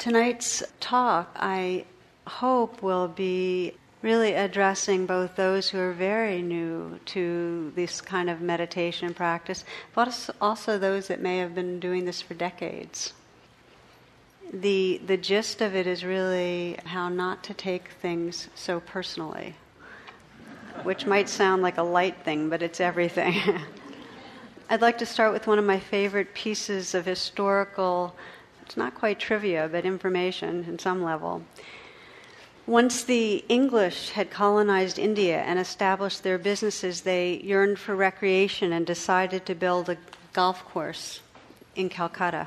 Tonight's talk, I hope, will be really addressing both those who are very new to this kind of meditation practice, but also those that may have been doing this for decades. The, the gist of it is really how not to take things so personally, which might sound like a light thing, but it's everything. I'd like to start with one of my favorite pieces of historical it's not quite trivia, but information in some level. Once the English had colonized India and established their businesses, they yearned for recreation and decided to build a golf course in Calcutta.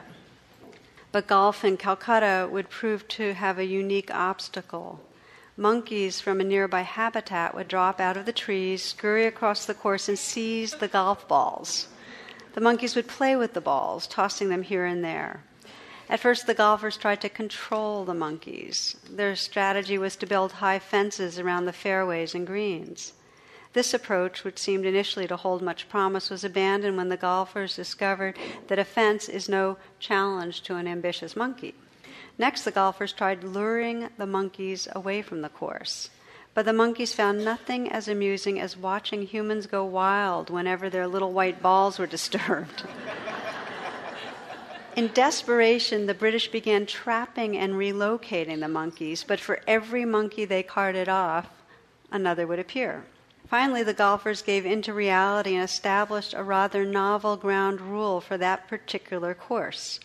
But golf in Calcutta would prove to have a unique obstacle. Monkeys from a nearby habitat would drop out of the trees, scurry across the course, and seize the golf balls. The monkeys would play with the balls, tossing them here and there. At first, the golfers tried to control the monkeys. Their strategy was to build high fences around the fairways and greens. This approach, which seemed initially to hold much promise, was abandoned when the golfers discovered that a fence is no challenge to an ambitious monkey. Next, the golfers tried luring the monkeys away from the course. But the monkeys found nothing as amusing as watching humans go wild whenever their little white balls were disturbed. In desperation, the British began trapping and relocating the monkeys, but for every monkey they carted off, another would appear. Finally, the golfers gave in to reality and established a rather novel ground rule for that particular course.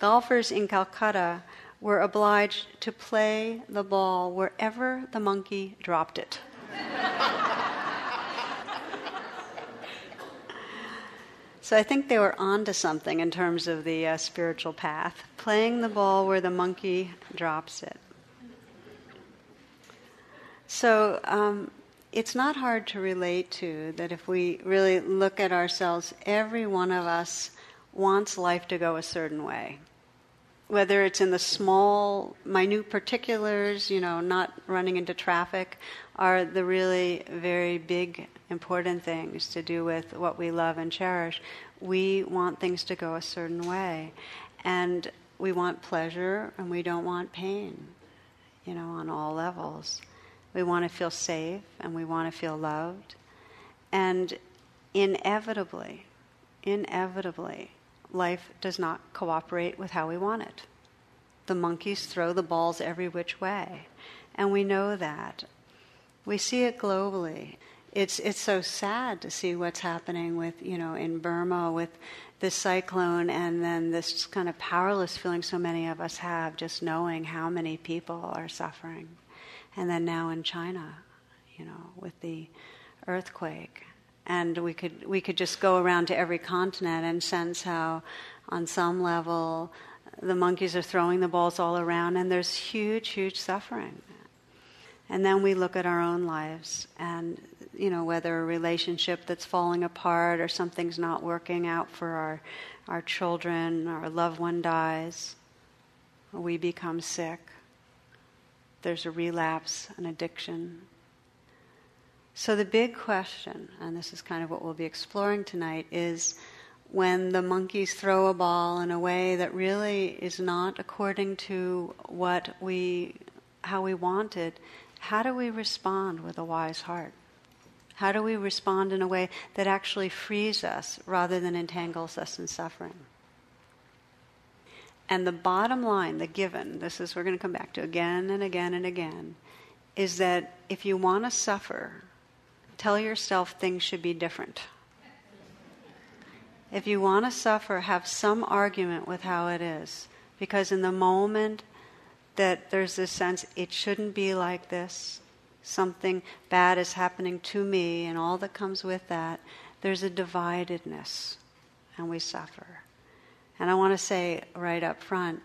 Golfers in Calcutta were obliged to play the ball wherever the monkey dropped it. So I think they were onto something in terms of the uh, spiritual path, playing the ball where the monkey drops it. So um, it's not hard to relate to that if we really look at ourselves, every one of us wants life to go a certain way. Whether it's in the small, minute particulars, you know, not running into traffic, are the really very big important things to do with what we love and cherish. We want things to go a certain way. And we want pleasure and we don't want pain, you know, on all levels. We want to feel safe and we want to feel loved. And inevitably, inevitably, life does not cooperate with how we want it. The monkeys throw the balls every which way. And we know that. We see it globally it's it's so sad to see what's happening with you know in Burma with this cyclone and then this kind of powerless feeling so many of us have just knowing how many people are suffering. And then now in China you know with the earthquake. And we could we could just go around to every continent and sense how on some level the monkeys are throwing the balls all around and there's huge huge suffering. And then we look at our own lives and you know, whether a relationship that's falling apart or something's not working out for our, our children, our loved one dies, we become sick, there's a relapse, an addiction. So, the big question, and this is kind of what we'll be exploring tonight, is when the monkeys throw a ball in a way that really is not according to what we, how we wanted, how do we respond with a wise heart? How do we respond in a way that actually frees us rather than entangles us in suffering? And the bottom line, the given, this is we're going to come back to again and again and again, is that if you want to suffer, tell yourself things should be different. If you want to suffer, have some argument with how it is. Because in the moment that there's this sense, it shouldn't be like this, something bad is happening to me and all that comes with that, there's a dividedness and we suffer. And I want to say right up front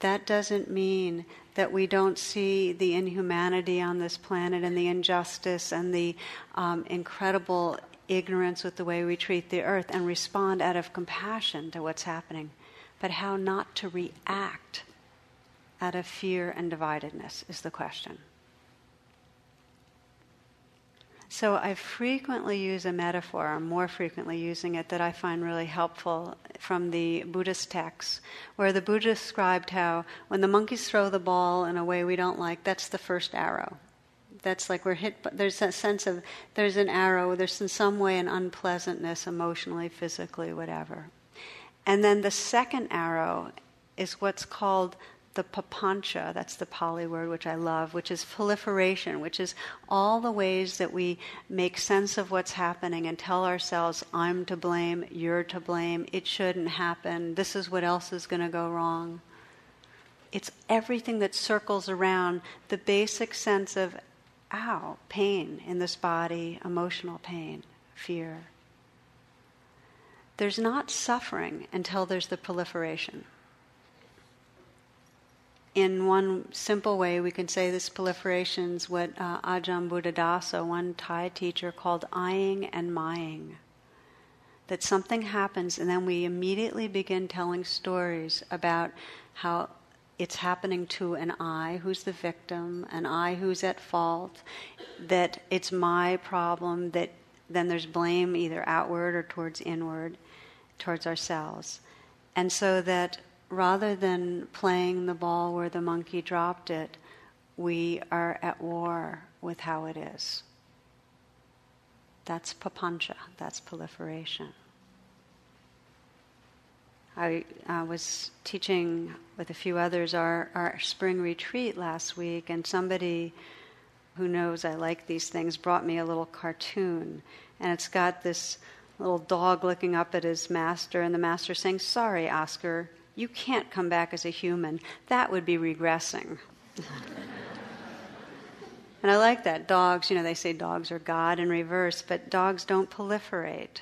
that doesn't mean that we don't see the inhumanity on this planet and the injustice and the um, incredible ignorance with the way we treat the earth and respond out of compassion to what's happening, but how not to react out of fear and dividedness is the question. So I frequently use a metaphor, more frequently using it, that I find really helpful from the Buddhist texts, where the Buddha described how when the monkeys throw the ball in a way we don't like, that's the first arrow. That's like we're hit, there's a sense of, there's an arrow, there's in some way an unpleasantness emotionally, physically, whatever. And then the second arrow is what's called the papancha, that's the Pali word which I love, which is proliferation, which is all the ways that we make sense of what's happening and tell ourselves, I'm to blame, you're to blame, it shouldn't happen, this is what else is going to go wrong. It's everything that circles around the basic sense of, ow, pain in this body, emotional pain, fear. There's not suffering until there's the proliferation in one simple way, we can say this proliferation is what uh, Ajahn Buddhadasa, one Thai teacher, called eyeing and mying. That something happens, and then we immediately begin telling stories about how it's happening to an I who's the victim, an I who's at fault, that it's my problem, that then there's blame either outward or towards inward, towards ourselves. And so that rather than playing the ball where the monkey dropped it, we are at war with how it is. That's papancha, that's proliferation. I uh, was teaching with a few others our, our spring retreat last week, and somebody who knows I like these things brought me a little cartoon. And it's got this little dog looking up at his master, and the master saying, Sorry, Oscar, you can't come back as a human. That would be regressing. and I like that. Dogs, you know, they say dogs are God in reverse, but dogs don't proliferate.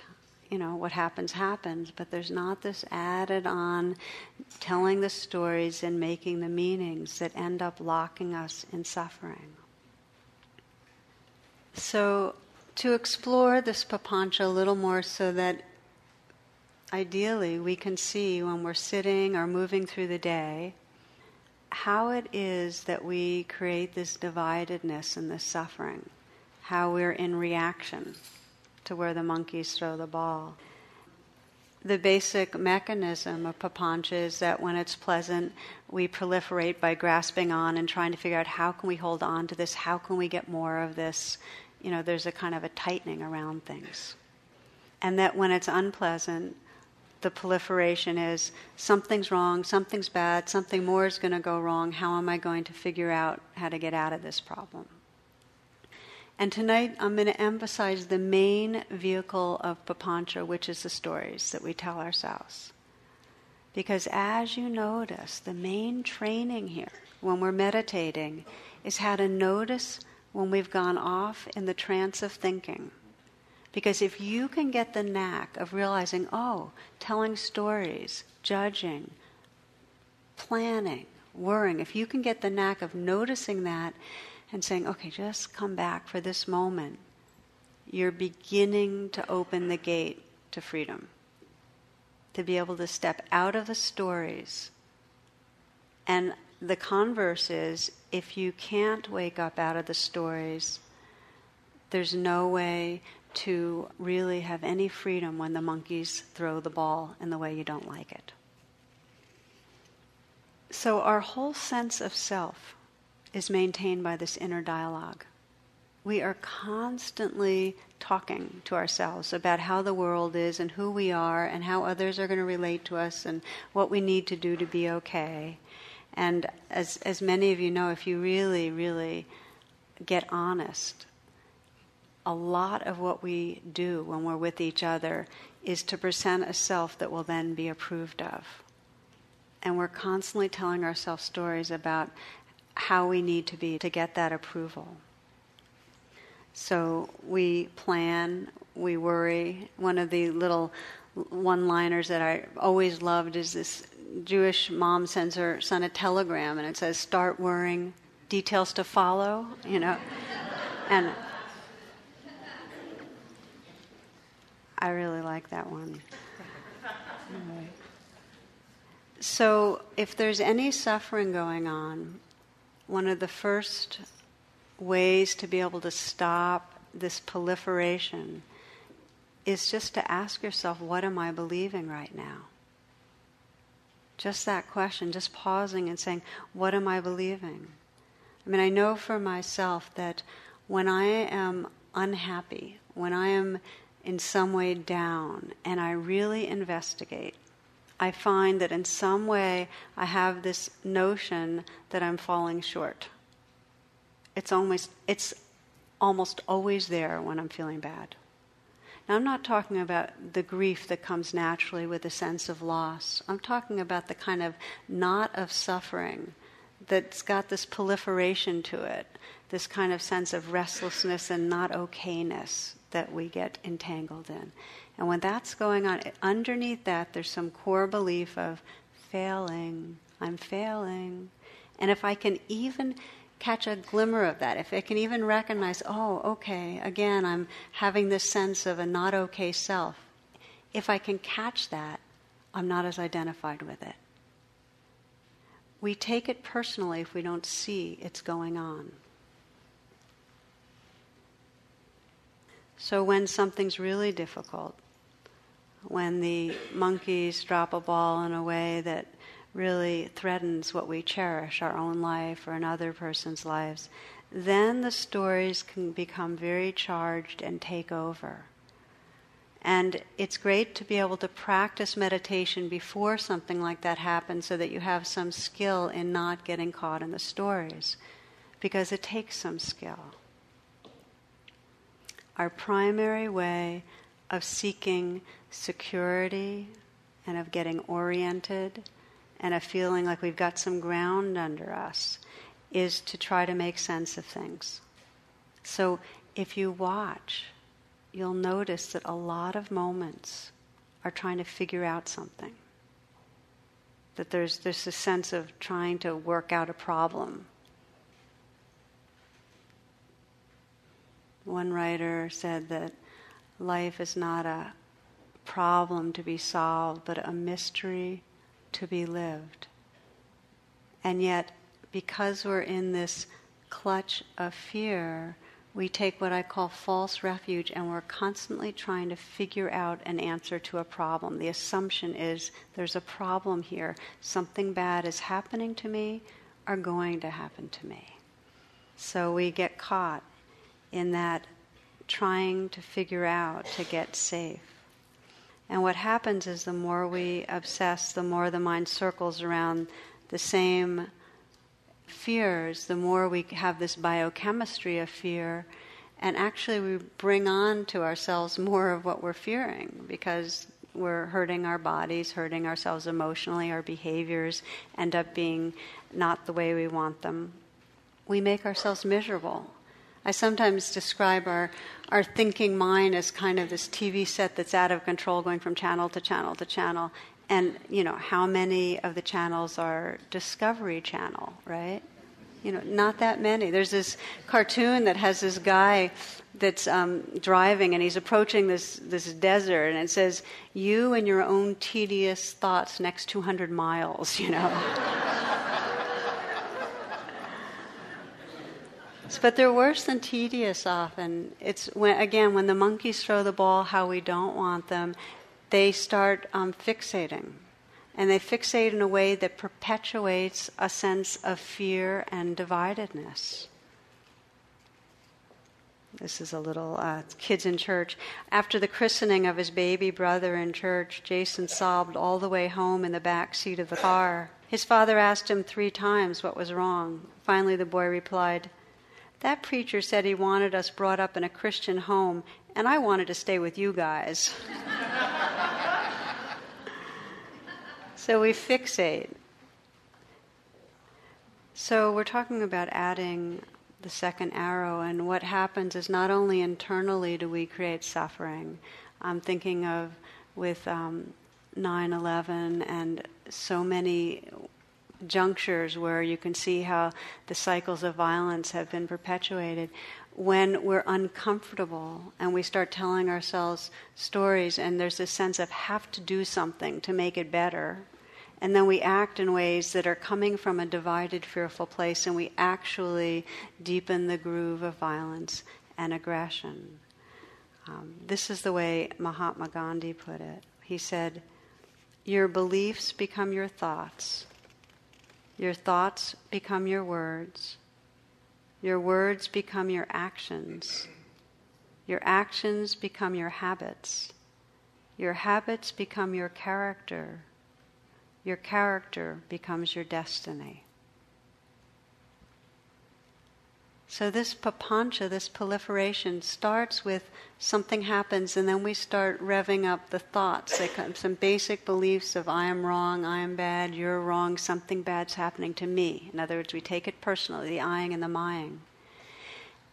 You know, what happens, happens, but there's not this added on telling the stories and making the meanings that end up locking us in suffering. So, to explore this papancha a little more so that ideally we can see when we're sitting or moving through the day how it is that we create this dividedness and this suffering, how we're in reaction to where the monkeys throw the ball. The basic mechanism of papancha is that when it's pleasant, we proliferate by grasping on and trying to figure out how can we hold on to this, how can we get more of this. You know, there's a kind of a tightening around things. And that when it's unpleasant, the proliferation is something's wrong, something's bad, something more is going to go wrong. How am I going to figure out how to get out of this problem? And tonight I'm going to emphasize the main vehicle of Papancha, which is the stories that we tell ourselves. Because as you notice, the main training here when we're meditating is how to notice when we've gone off in the trance of thinking because if you can get the knack of realizing, oh, telling stories, judging, planning, worrying, if you can get the knack of noticing that and saying, okay, just come back for this moment, you're beginning to open the gate to freedom. To be able to step out of the stories. And the converse is if you can't wake up out of the stories, there's no way to really have any freedom when the monkeys throw the ball in the way you don't like it. So, our whole sense of self is maintained by this inner dialogue. We are constantly talking to ourselves about how the world is and who we are and how others are going to relate to us and what we need to do to be okay. And as, as many of you know, if you really, really get honest a lot of what we do when we're with each other is to present a self that will then be approved of. And we're constantly telling ourselves stories about how we need to be to get that approval. So we plan, we worry. One of the little one liners that I always loved is this Jewish mom sends her son a telegram and it says, Start worrying, details to follow, you know. and I really like that one. So, if there's any suffering going on, one of the first ways to be able to stop this proliferation is just to ask yourself, what am I believing right now? Just that question, just pausing and saying, what am I believing? I mean, I know for myself that when I am unhappy, when I am in some way down, and I really investigate, I find that in some way I have this notion that I'm falling short. It's almost, it's almost always there when I'm feeling bad. Now, I'm not talking about the grief that comes naturally with a sense of loss. I'm talking about the kind of knot of suffering that's got this proliferation to it, this kind of sense of restlessness and not okayness that we get entangled in. And when that's going on, underneath that, there's some core belief of failing, I'm failing. And if I can even catch a glimmer of that, if I can even recognize, oh, okay, again, I'm having this sense of a not okay self, if I can catch that, I'm not as identified with it. We take it personally if we don't see it's going on. So when something's really difficult, when the monkeys drop a ball in a way that really threatens what we cherish, our own life or another person's lives, then the stories can become very charged and take over. And it's great to be able to practice meditation before something like that happens so that you have some skill in not getting caught in the stories, because it takes some skill. Our primary way of seeking security and of getting oriented and of feeling like we've got some ground under us is to try to make sense of things. So if you watch, you'll notice that a lot of moments are trying to figure out something. That there's, there's a sense of trying to work out a problem. One writer said that life is not a problem to be solved, but a mystery to be lived. And yet, because we're in this clutch of fear, we take what I call false refuge and we're constantly trying to figure out an answer to a problem. The assumption is there's a problem here. Something bad is happening to me or going to happen to me. So we get caught in that trying to figure out to get safe. And what happens is the more we obsess, the more the mind circles around the same fears, the more we have this biochemistry of fear. And actually, we bring on to ourselves more of what we're fearing because we're hurting our bodies, hurting ourselves emotionally, our behaviors end up being not the way we want them. We make ourselves miserable I sometimes describe our, our thinking mind as kind of this TV set that's out of control, going from channel to channel to channel. And, you know, how many of the channels are Discovery Channel, right? You know, not that many. There's this cartoon that has this guy that's um, driving and he's approaching this, this desert and it says, You and your own tedious thoughts next 200 miles, you know. But they're worse than tedious often. It's when, again, when the monkeys throw the ball how we don't want them, they start um, fixating. And they fixate in a way that perpetuates a sense of fear and dividedness. This is a little uh, kids in church. After the christening of his baby brother in church, Jason sobbed all the way home in the back seat of the car. His father asked him three times what was wrong. Finally, the boy replied, that preacher said he wanted us brought up in a Christian home, and I wanted to stay with you guys. so we fixate. So we're talking about adding the second arrow, and what happens is not only internally do we create suffering. I'm thinking of with um, 9 11 and so many junctures where you can see how the cycles of violence have been perpetuated. When we're uncomfortable and we start telling ourselves stories, and there's this sense of have to do something to make it better, and then we act in ways that are coming from a divided, fearful place, and we actually deepen the groove of violence. and aggression. Um, this is the way Mahatma Gandhi put it. He said, Your beliefs become your thoughts, your thoughts become your words, your words become your actions, your actions become your habits, your habits become your character, your character becomes your destiny. So, this papancha, this proliferation, starts with something happens, and then we start revving up the thoughts. They come, some basic beliefs of I am wrong, I am bad, you're wrong, something bad's happening to me. In other words, we take it personally, the I and the mying.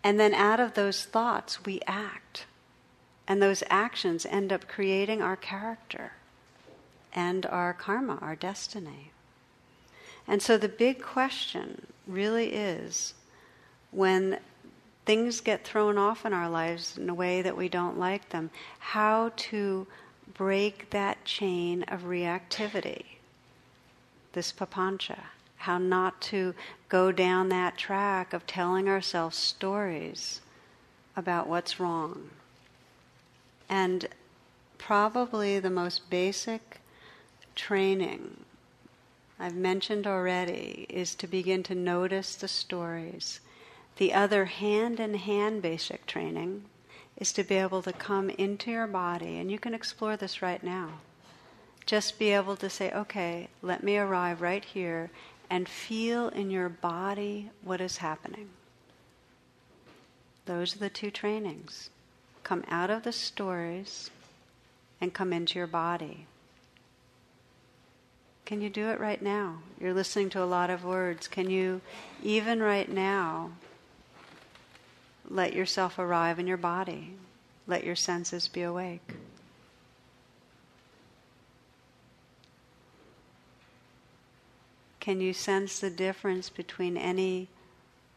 And then out of those thoughts, we act. And those actions end up creating our character and our karma, our destiny. And so the big question really is when things get thrown off in our lives in a way that we don't like them, how to break that chain of reactivity, this papancha, how not to go down that track of telling ourselves stories about what's wrong. And probably the most basic training I've mentioned already is to begin to notice the stories the other hand in hand basic training is to be able to come into your body, and you can explore this right now. Just be able to say, okay, let me arrive right here and feel in your body what is happening. Those are the two trainings. Come out of the stories and come into your body. Can you do it right now? You're listening to a lot of words. Can you, even right now, let yourself arrive in your body. Let your senses be awake. Can you sense the difference between any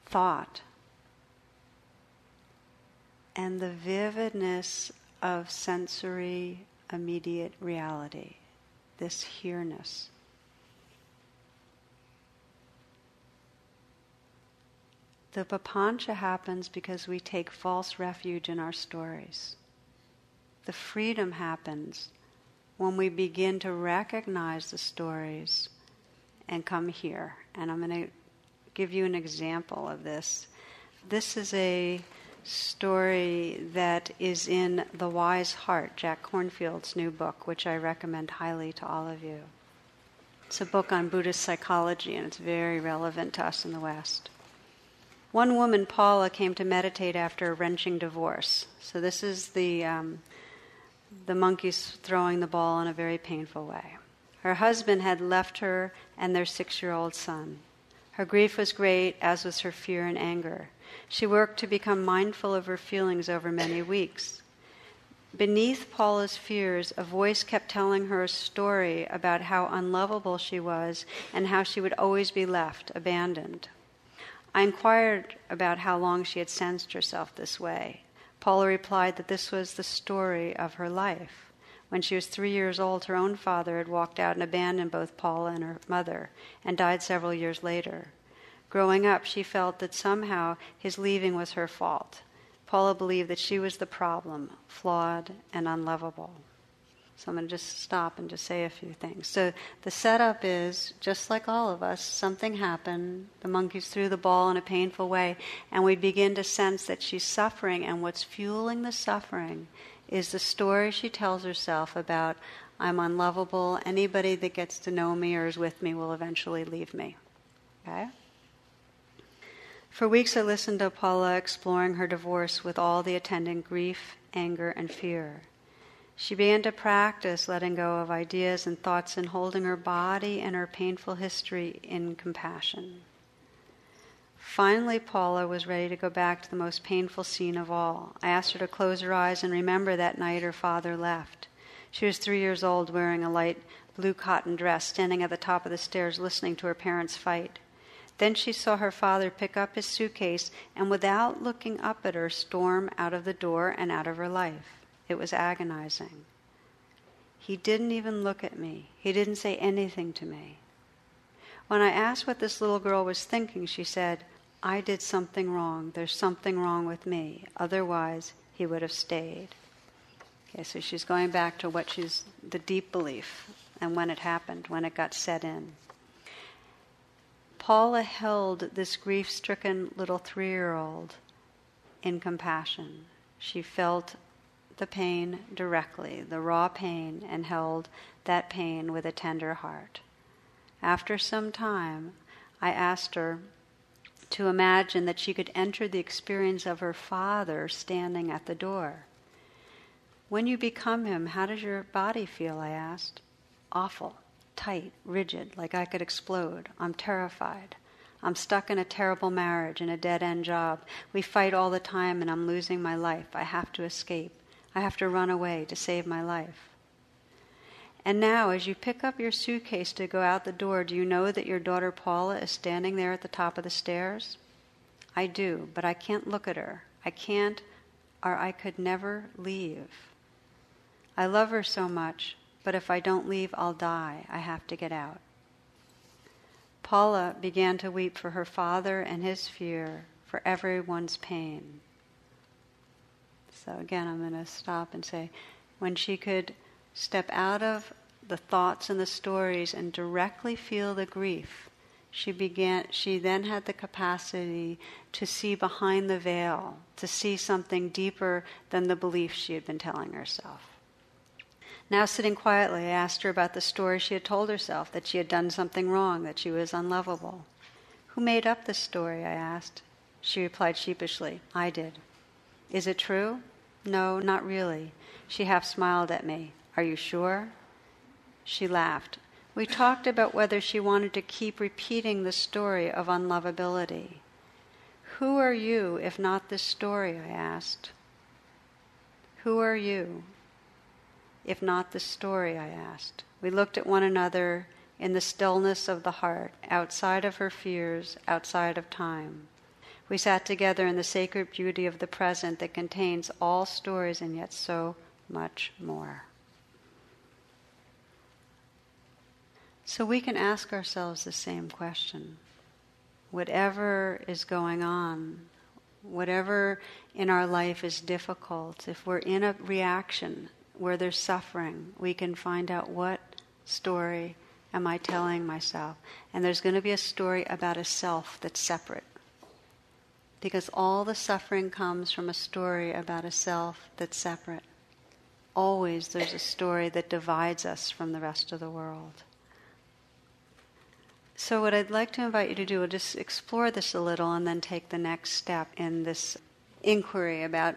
thought and the vividness of sensory immediate reality, this here-ness? The papancha happens because we take false refuge in our stories. The freedom happens when we begin to recognize the stories and come here. And I'm going to give you an example of this. This is a story that is in The Wise Heart, Jack Kornfield's new book, which I recommend highly to all of you. It's a book on Buddhist psychology, and it's very relevant to us in the West. One woman, Paula, came to meditate after a wrenching divorce. So this is the um, the monkeys throwing the ball in a very painful way. Her husband had left her and their six-year-old son. Her grief was great, as was her fear and anger. She worked to become mindful of her feelings over many weeks. Beneath Paula's fears, a voice kept telling her a story about how unlovable she was and how she would always be left, abandoned. I inquired about how long she had sensed herself this way. Paula replied that this was the story of her life. When she was three years old, her own father had walked out and abandoned both Paula and her mother, and died several years later. Growing up, she felt that somehow his leaving was her fault. Paula believed that she was the problem, flawed and unlovable. So I'm going to just stop and just say a few things. So the setup is just like all of us, something happened, the monkeys threw the ball in a painful way, and we begin to sense that she's suffering, and what's fueling the suffering is the story she tells herself about I'm unlovable, anybody that gets to know me or is with me will eventually leave me. Okay? For weeks I listened to Paula exploring her divorce with all the attendant grief, anger, and fear. She began to practice letting go of ideas and thoughts and holding her body and her painful history in compassion. Finally, Paula was ready to go back to the most painful scene of all. I asked her to close her eyes and remember that night her father left. She was three years old, wearing a light blue cotton dress, standing at the top of the stairs listening to her parents fight. Then she saw her father pick up his suitcase and, without looking up at her, storm out of the door and out of her life. It was agonizing. He didn't even look at me, he didn't say anything to me. When I asked what this little girl was thinking, she said, I did something wrong. There's something wrong with me. Otherwise, he would have stayed. Okay, so she's going back to what she's, the deep belief, and when it happened, when it got set in. Paula held this grief stricken little three year old in compassion. She felt the pain directly, the raw pain, and held that pain with a tender heart. After some time, I asked her to imagine that she could enter the experience of her father standing at the door. When you become him, how does your body feel? I asked. Awful, tight, rigid, like I could explode. I'm terrified. I'm stuck in a terrible marriage and a dead end job. We fight all the time and I'm losing my life. I have to escape. I have to run away to save my life. And now, as you pick up your suitcase to go out the door, do you know that your daughter Paula is standing there at the top of the stairs? I do, but I can't look at her. I can't, or I could never leave. I love her so much, but if I don't leave, I'll die. I have to get out. Paula began to weep for her father and his fear, for everyone's pain. So again, I'm going to stop and say, when she could step out of the thoughts and the stories and directly feel the grief, she began she then had the capacity to see behind the veil, to see something deeper than the belief she had been telling herself. Now, sitting quietly, I asked her about the story she had told herself that she had done something wrong, that she was unlovable. Who made up this story? I asked. She replied sheepishly, I did. Is it true? No, not really. She half smiled at me. Are you sure? She laughed. We talked about whether she wanted to keep repeating the story of unlovability. Who are you if not this story? I asked. Who are you if not this story? I asked. We looked at one another in the stillness of the heart, outside of her fears, outside of time. We sat together in the sacred beauty of the present that contains all stories and yet so much more. So we can ask ourselves the same question. Whatever is going on, whatever in our life is difficult, if we're in a reaction where there's suffering, we can find out what story am I telling myself. And there's going to be a story about a self that's separate. Because all the suffering comes from a story about a self that's separate. Always there's a story that divides us from the rest of the world. So, what I'd like to invite you to do is just explore this a little and then take the next step in this inquiry about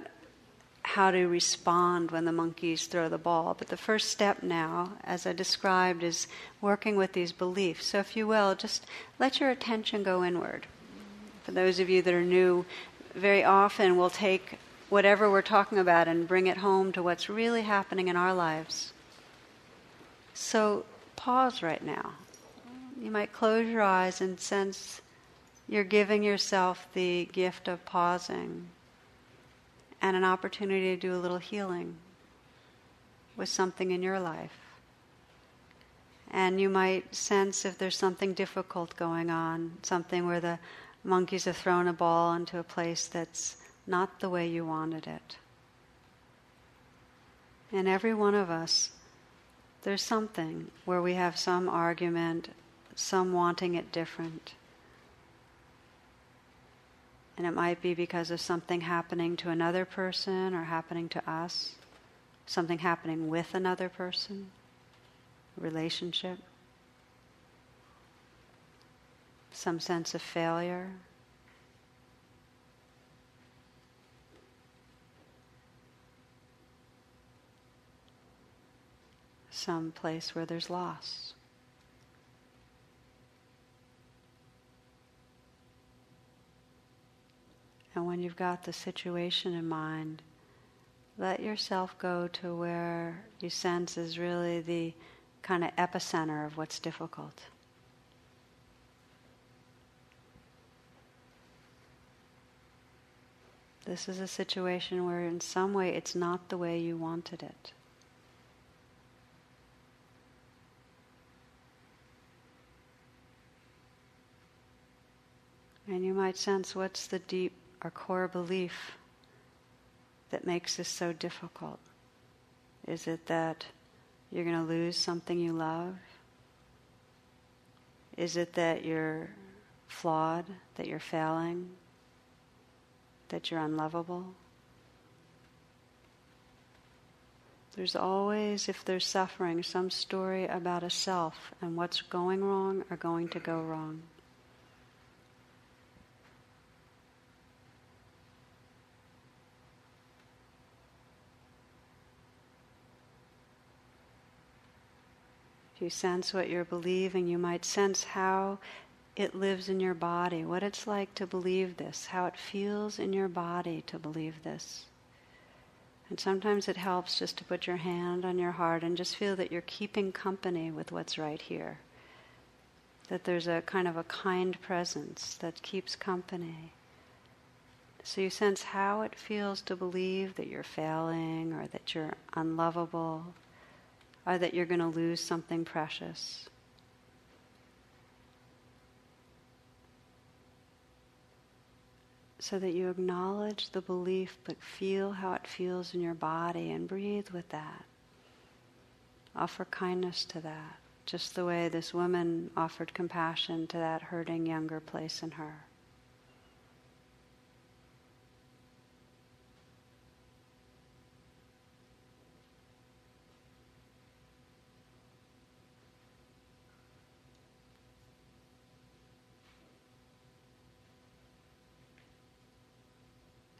how to respond when the monkeys throw the ball. But the first step now, as I described, is working with these beliefs. So, if you will, just let your attention go inward. For those of you that are new, very often we'll take whatever we're talking about and bring it home to what's really happening in our lives. So, pause right now you might close your eyes and sense you're giving yourself the gift of pausing and an opportunity to do a little healing with something in your life. And you might sense if there's something difficult going on, something where the monkeys have thrown a ball into a place that's not the way you wanted it. And every one of us, there's something where we have some argument, some wanting it different. And it might be because of something happening to another person or happening to us, something happening with another person, relationship, some sense of failure. Some place where there's loss. And when you've got the situation in mind, let yourself go to where you sense is really the kind of epicenter of what's difficult. This is a situation where, in some way, it's not the way you wanted it. And you might sense what's the deep or core belief that makes this so difficult. Is it that you're going to lose something you love? Is it that you're flawed, that you're failing, that you're unlovable? There's always, if there's suffering, some story about a self and what's going wrong or going to go wrong. If you sense what you're believing, you might sense how it lives in your body, what it's like to believe this, how it feels in your body to believe this. And sometimes it helps just to put your hand on your heart and just feel that you're keeping company with what's right here. That there's a kind of a kind presence that keeps company. So you sense how it feels to believe that you're failing or that you're unlovable or that you're going to lose something precious. So that you acknowledge the belief but feel how it feels in your body and breathe with that. Offer kindness to that, just the way this woman offered compassion to that hurting younger place in her.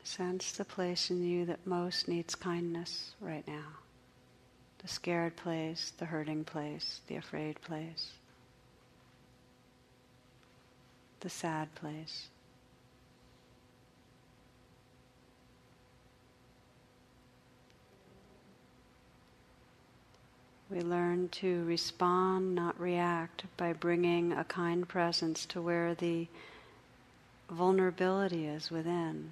Sense the place in you that most needs kindness right now. The scared place, the hurting place, the afraid place, the sad place. We learn to respond, not react, by bringing a kind presence to where the vulnerability is within.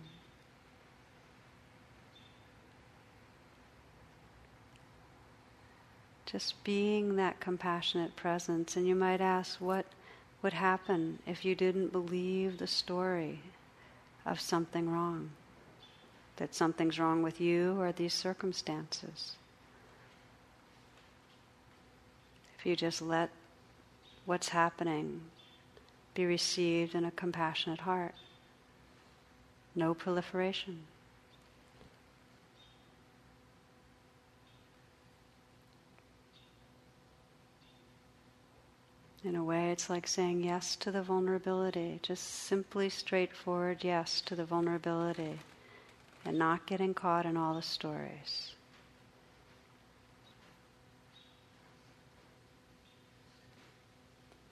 Just being that compassionate presence. And you might ask, what would happen if you didn't believe the story of something wrong? That something's wrong with you or these circumstances? If you just let what's happening be received in a compassionate heart, no proliferation. In a way, it's like saying yes to the vulnerability, just simply straightforward yes to the vulnerability, and not getting caught in all the stories.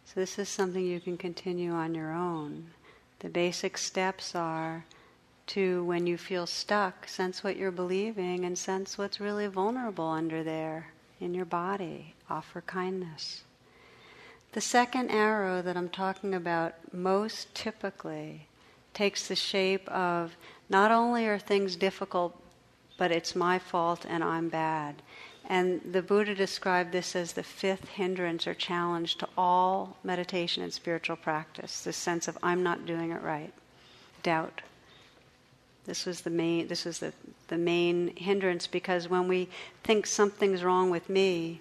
So, this is something you can continue on your own. The basic steps are to, when you feel stuck, sense what you're believing and sense what's really vulnerable under there in your body. Offer kindness. The second arrow that I'm talking about most typically takes the shape of not only are things difficult, but it's my fault and I'm bad. And the Buddha described this as the fifth hindrance or challenge to all meditation and spiritual practice this sense of I'm not doing it right. Doubt. This was the main this was the, the main hindrance because when we think something's wrong with me,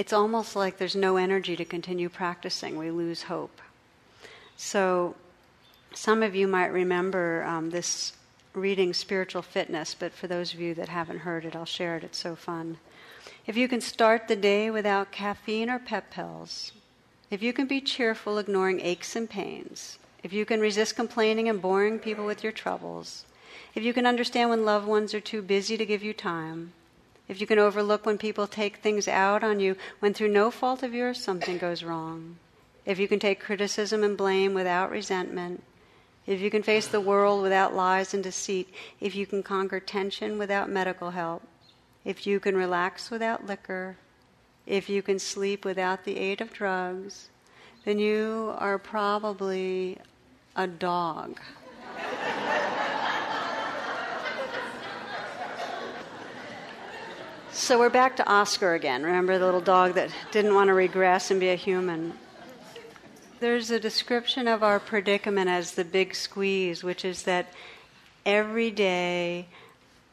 it's almost like there's no energy to continue practicing. We lose hope. So, some of you might remember um, this reading Spiritual Fitness, but for those of you that haven't heard it, I'll share it. It's so fun. If you can start the day without caffeine or pep pills, if you can be cheerful, ignoring aches and pains, if you can resist complaining and boring people with your troubles, if you can understand when loved ones are too busy to give you time, if you can overlook when people take things out on you when through no fault of yours something goes wrong, if you can take criticism and blame without resentment, if you can face the world without lies and deceit, if you can conquer tension without medical help, if you can relax without liquor, if you can sleep without the aid of drugs, then you are probably a dog. So we're back to Oscar again. Remember the little dog that didn't want to regress and be a human? There's a description of our predicament as the big squeeze, which is that every day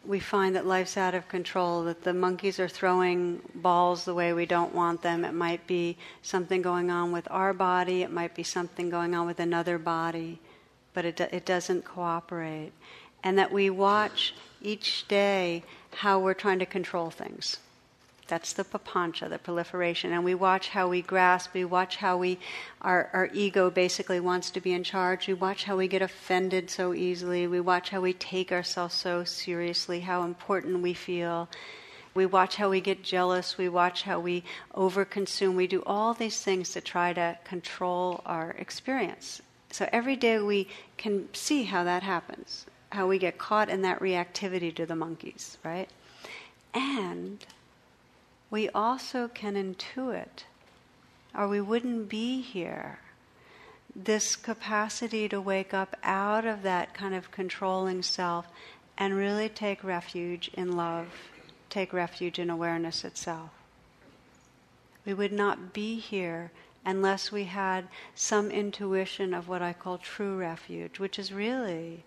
we find that life's out of control, that the monkeys are throwing balls the way we don't want them. It might be something going on with our body, it might be something going on with another body, but it, it doesn't cooperate. And that we watch each day how we're trying to control things. That's the papancha, the proliferation. And we watch how we grasp, we watch how we, our, our ego basically wants to be in charge. We watch how we get offended so easily. We watch how we take ourselves so seriously, how important we feel. We watch how we get jealous. We watch how we overconsume. We do all these things to try to control our experience. So every day we can see how that happens, how we get caught in that reactivity to the monkeys, right? And we also can intuit, or we wouldn't be here. This capacity to wake up out of that kind of controlling self and really take refuge in love, take refuge in awareness itself. We would not be here unless we had some intuition of what I call true refuge, which is really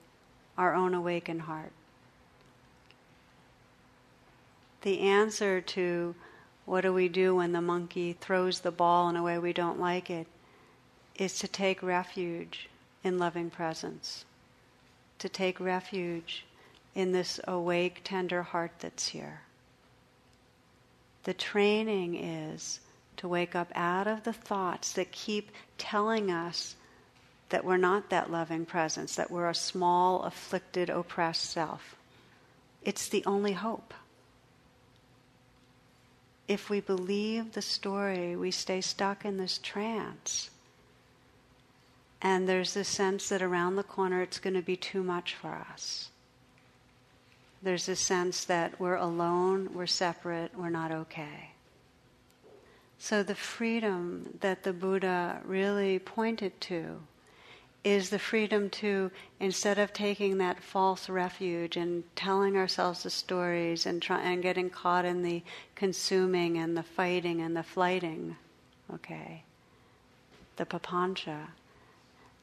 our own awakened heart. The answer to what do we do when the monkey throws the ball in a way we don't like it? Is to take refuge in loving presence, to take refuge in this awake, tender heart that's here. The training is to wake up out of the thoughts that keep telling us that we're not that loving presence, that we're a small, afflicted, oppressed self. It's the only hope if we believe the story, we stay stuck in this trance. And there's this sense that around the corner it's going to be too much for us. There's this sense that we're alone, we're separate, we're not okay. So the freedom that the Buddha really pointed to is the freedom to, instead of taking that false refuge and telling ourselves the stories and, try, and getting caught in the consuming and the fighting and the flighting, okay, the papancha,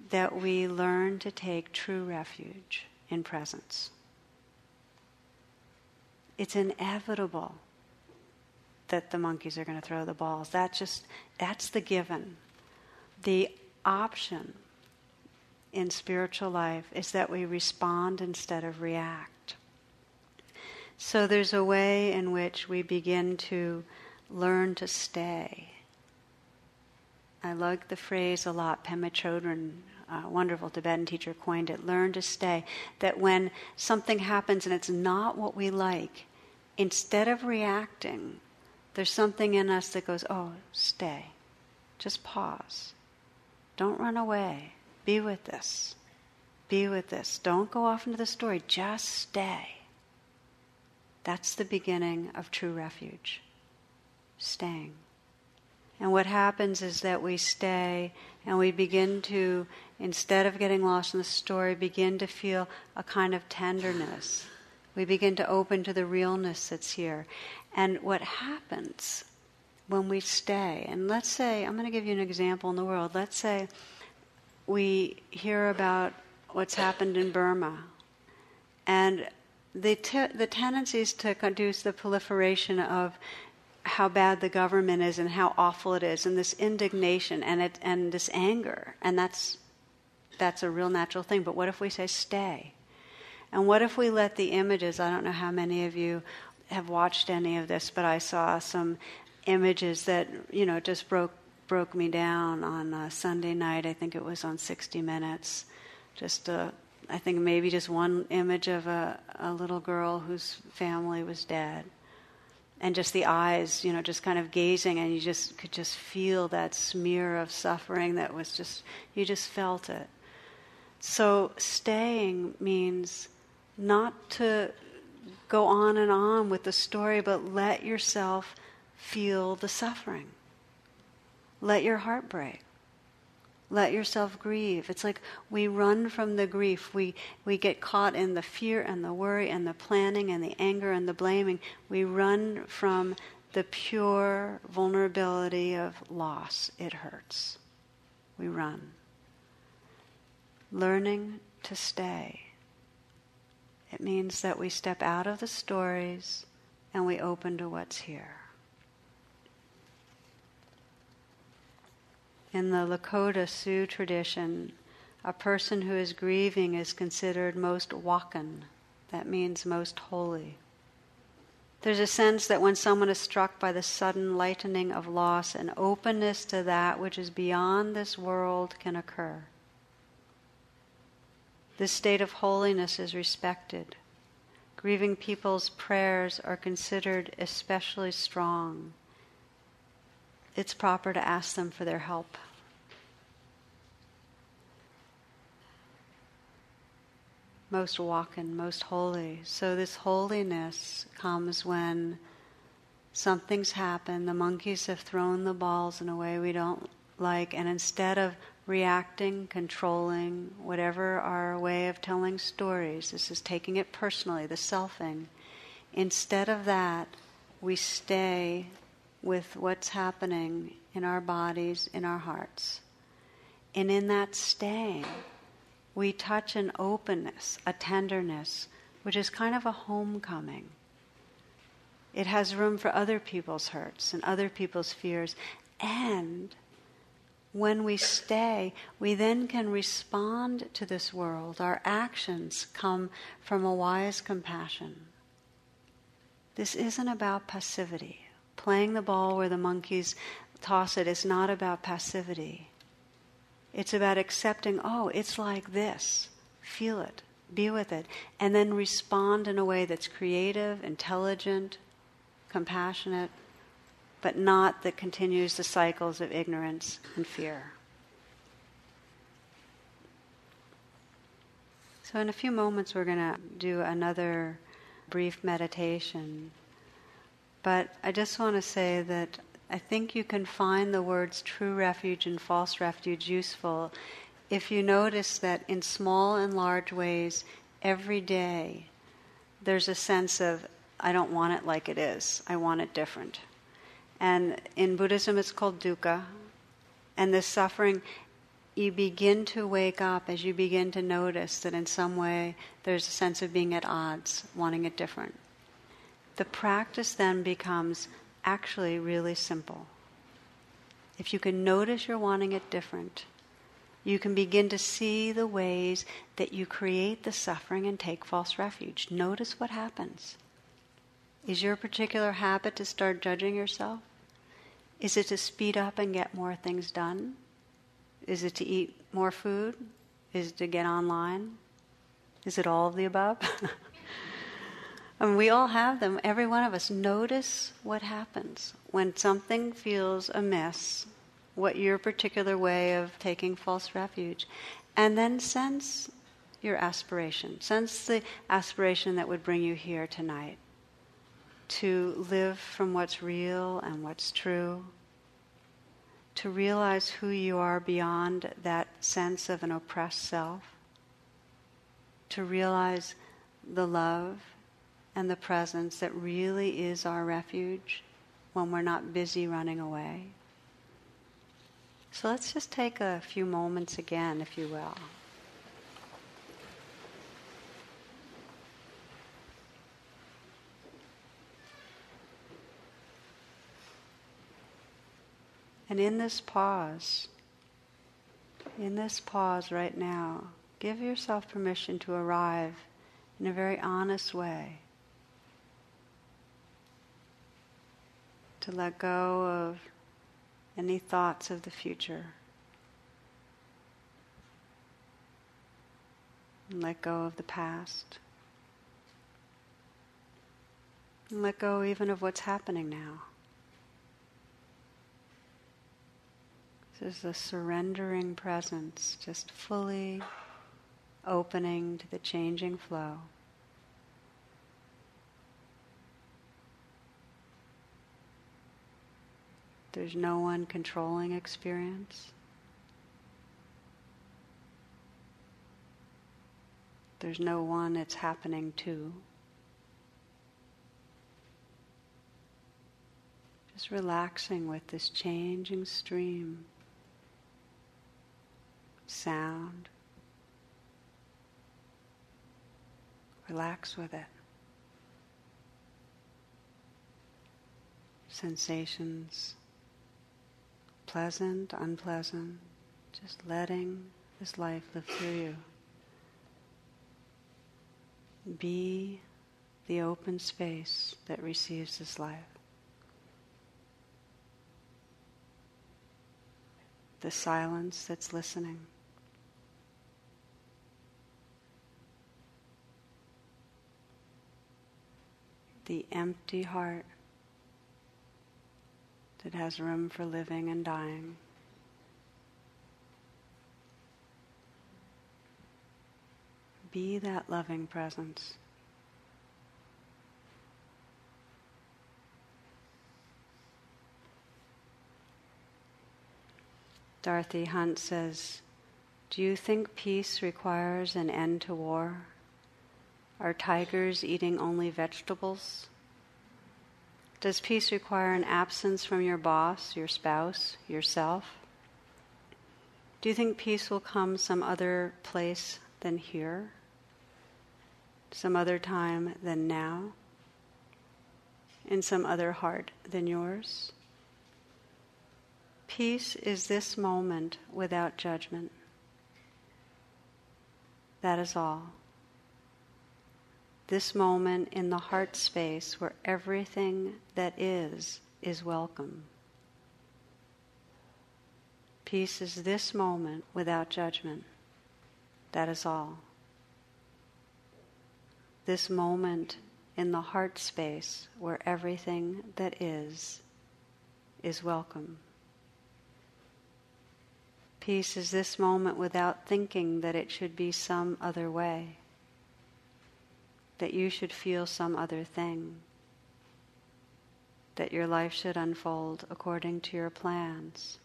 that we learn to take true refuge in presence. It's inevitable that the monkeys are going to throw the balls. That just that's the given. The option in spiritual life is that we respond instead of react. So there's a way in which we begin to learn to stay. I like the phrase a lot. Pema Chodron, a wonderful Tibetan teacher, coined it learn to stay. That when something happens and it's not what we like, instead of reacting, there's something in us that goes, oh, stay. Just pause. Don't run away. Be with this. Be with this. Don't go off into the story. Just stay. That's the beginning of true refuge. Staying. And what happens is that we stay and we begin to, instead of getting lost in the story, begin to feel a kind of tenderness. We begin to open to the realness that's here. And what happens when we stay, and let's say, I'm going to give you an example in the world. Let's say we hear about what's happened in Burma. And the, te- the tendencies to conduce the proliferation of how bad the government is and how awful it is, and this indignation and, it, and this anger. And that's, that's a real natural thing. But what if we say, stay? And what if we let the images, I don't know how many of you have watched any of this, but I saw some images that, you know, just broke broke me down on Sunday night. I think it was on 60 Minutes. Just a, I think maybe just one image of a, a little girl whose family was dead. And just the eyes, you know, just kind of gazing, and you just could just feel that smear of suffering that was just, you just felt it. So staying means not to go on and on with the story, but let yourself feel the suffering. Let your heart break. Let yourself grieve. It's like we run from the grief. We, we get caught in the fear and the worry and the planning and the anger and the blaming. We run from the pure vulnerability of loss. It hurts. we run. Learning to stay. It means that we step out of the stories and we open to what's here. In the Lakota Sioux tradition, a person who is grieving is considered most wakan. That means most holy. There's a sense that when someone is struck by the sudden lightening of loss, an openness to that which is beyond this world can occur. This state of holiness is respected. Grieving people's prayers are considered especially strong. It's proper to ask them for their help. Most wakan, most holy. So this holiness comes when something's happened, the monkeys have thrown the balls in a way we don't like, and instead of reacting, controlling, whatever our way of telling stories, this is taking it personally, the selfing, instead of that, we stay with what's happening in our bodies, in our hearts. And in that staying, we touch an openness, a tenderness, which is kind of a homecoming. It has room for other people's hurts and other people's fears. And when we stay, we then can respond to this world. Our actions come from a wise compassion. This isn't about passivity. Playing the ball where the monkeys toss it is not about passivity. It's about accepting, oh, it's like this. Feel it, be with it, and then respond in a way that's creative, intelligent, compassionate, but not that continues the cycles of ignorance and fear. So, in a few moments, we're going to do another brief meditation. But I just want to say that I think you can find the words true refuge and false refuge useful if you notice that in small and large ways, every day, there's a sense of, I don't want it like it is, I want it different. And in Buddhism, it's called dukkha. And this suffering, you begin to wake up as you begin to notice that in some way there's a sense of being at odds, wanting it different. The practice then becomes actually really simple. If you can notice you're wanting it different, you can begin to see the ways that you create the suffering and take false refuge. Notice what happens. Is your particular habit to start judging yourself? Is it to speed up and get more things done? Is it to eat more food? Is it to get online? Is it all of the above? And we all have them, every one of us. Notice what happens when something feels amiss, what your particular way of taking false refuge. And then sense your aspiration. Sense the aspiration that would bring you here tonight to live from what's real and what's true, to realize who you are beyond that sense of an oppressed self, to realize the love and the presence that really is our refuge when we're not busy running away. So let's just take a few moments again, if you will. And in this pause, in this pause right now, give yourself permission to arrive in a very honest way to let go of any thoughts of the future. Let go of the past. Let go even of what's happening now. This is a surrendering presence, just fully opening to the changing flow. There's no one controlling experience. There's no one it's happening to. Just relaxing with this changing stream. sound. Relax with it. Sensations, pleasant, unpleasant, just letting this life live through you. Be the open space that receives this life. The silence that's listening. The empty heart that has room for living and dying. Be that loving presence. Dorothy Hunt says, Do you think peace requires an end to war? Are tigers eating only vegetables? Does peace require an absence from your boss, your spouse, yourself? Do you think peace will come some other place than here? Some other time than now? In some other heart than yours? Peace is this moment without judgment. That is all. This moment in the heart space where everything that is is welcome. Peace is this moment without judgment. That is all. This moment in the heart space where everything that is is welcome. Peace is this moment without thinking that it should be some other way, that you should feel some other thing, that your life should unfold according to your plans.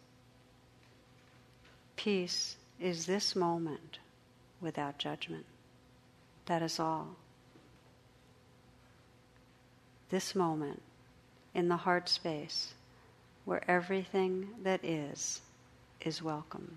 Peace is this moment without judgment. That is all. This moment in the heart space where everything that is is welcome.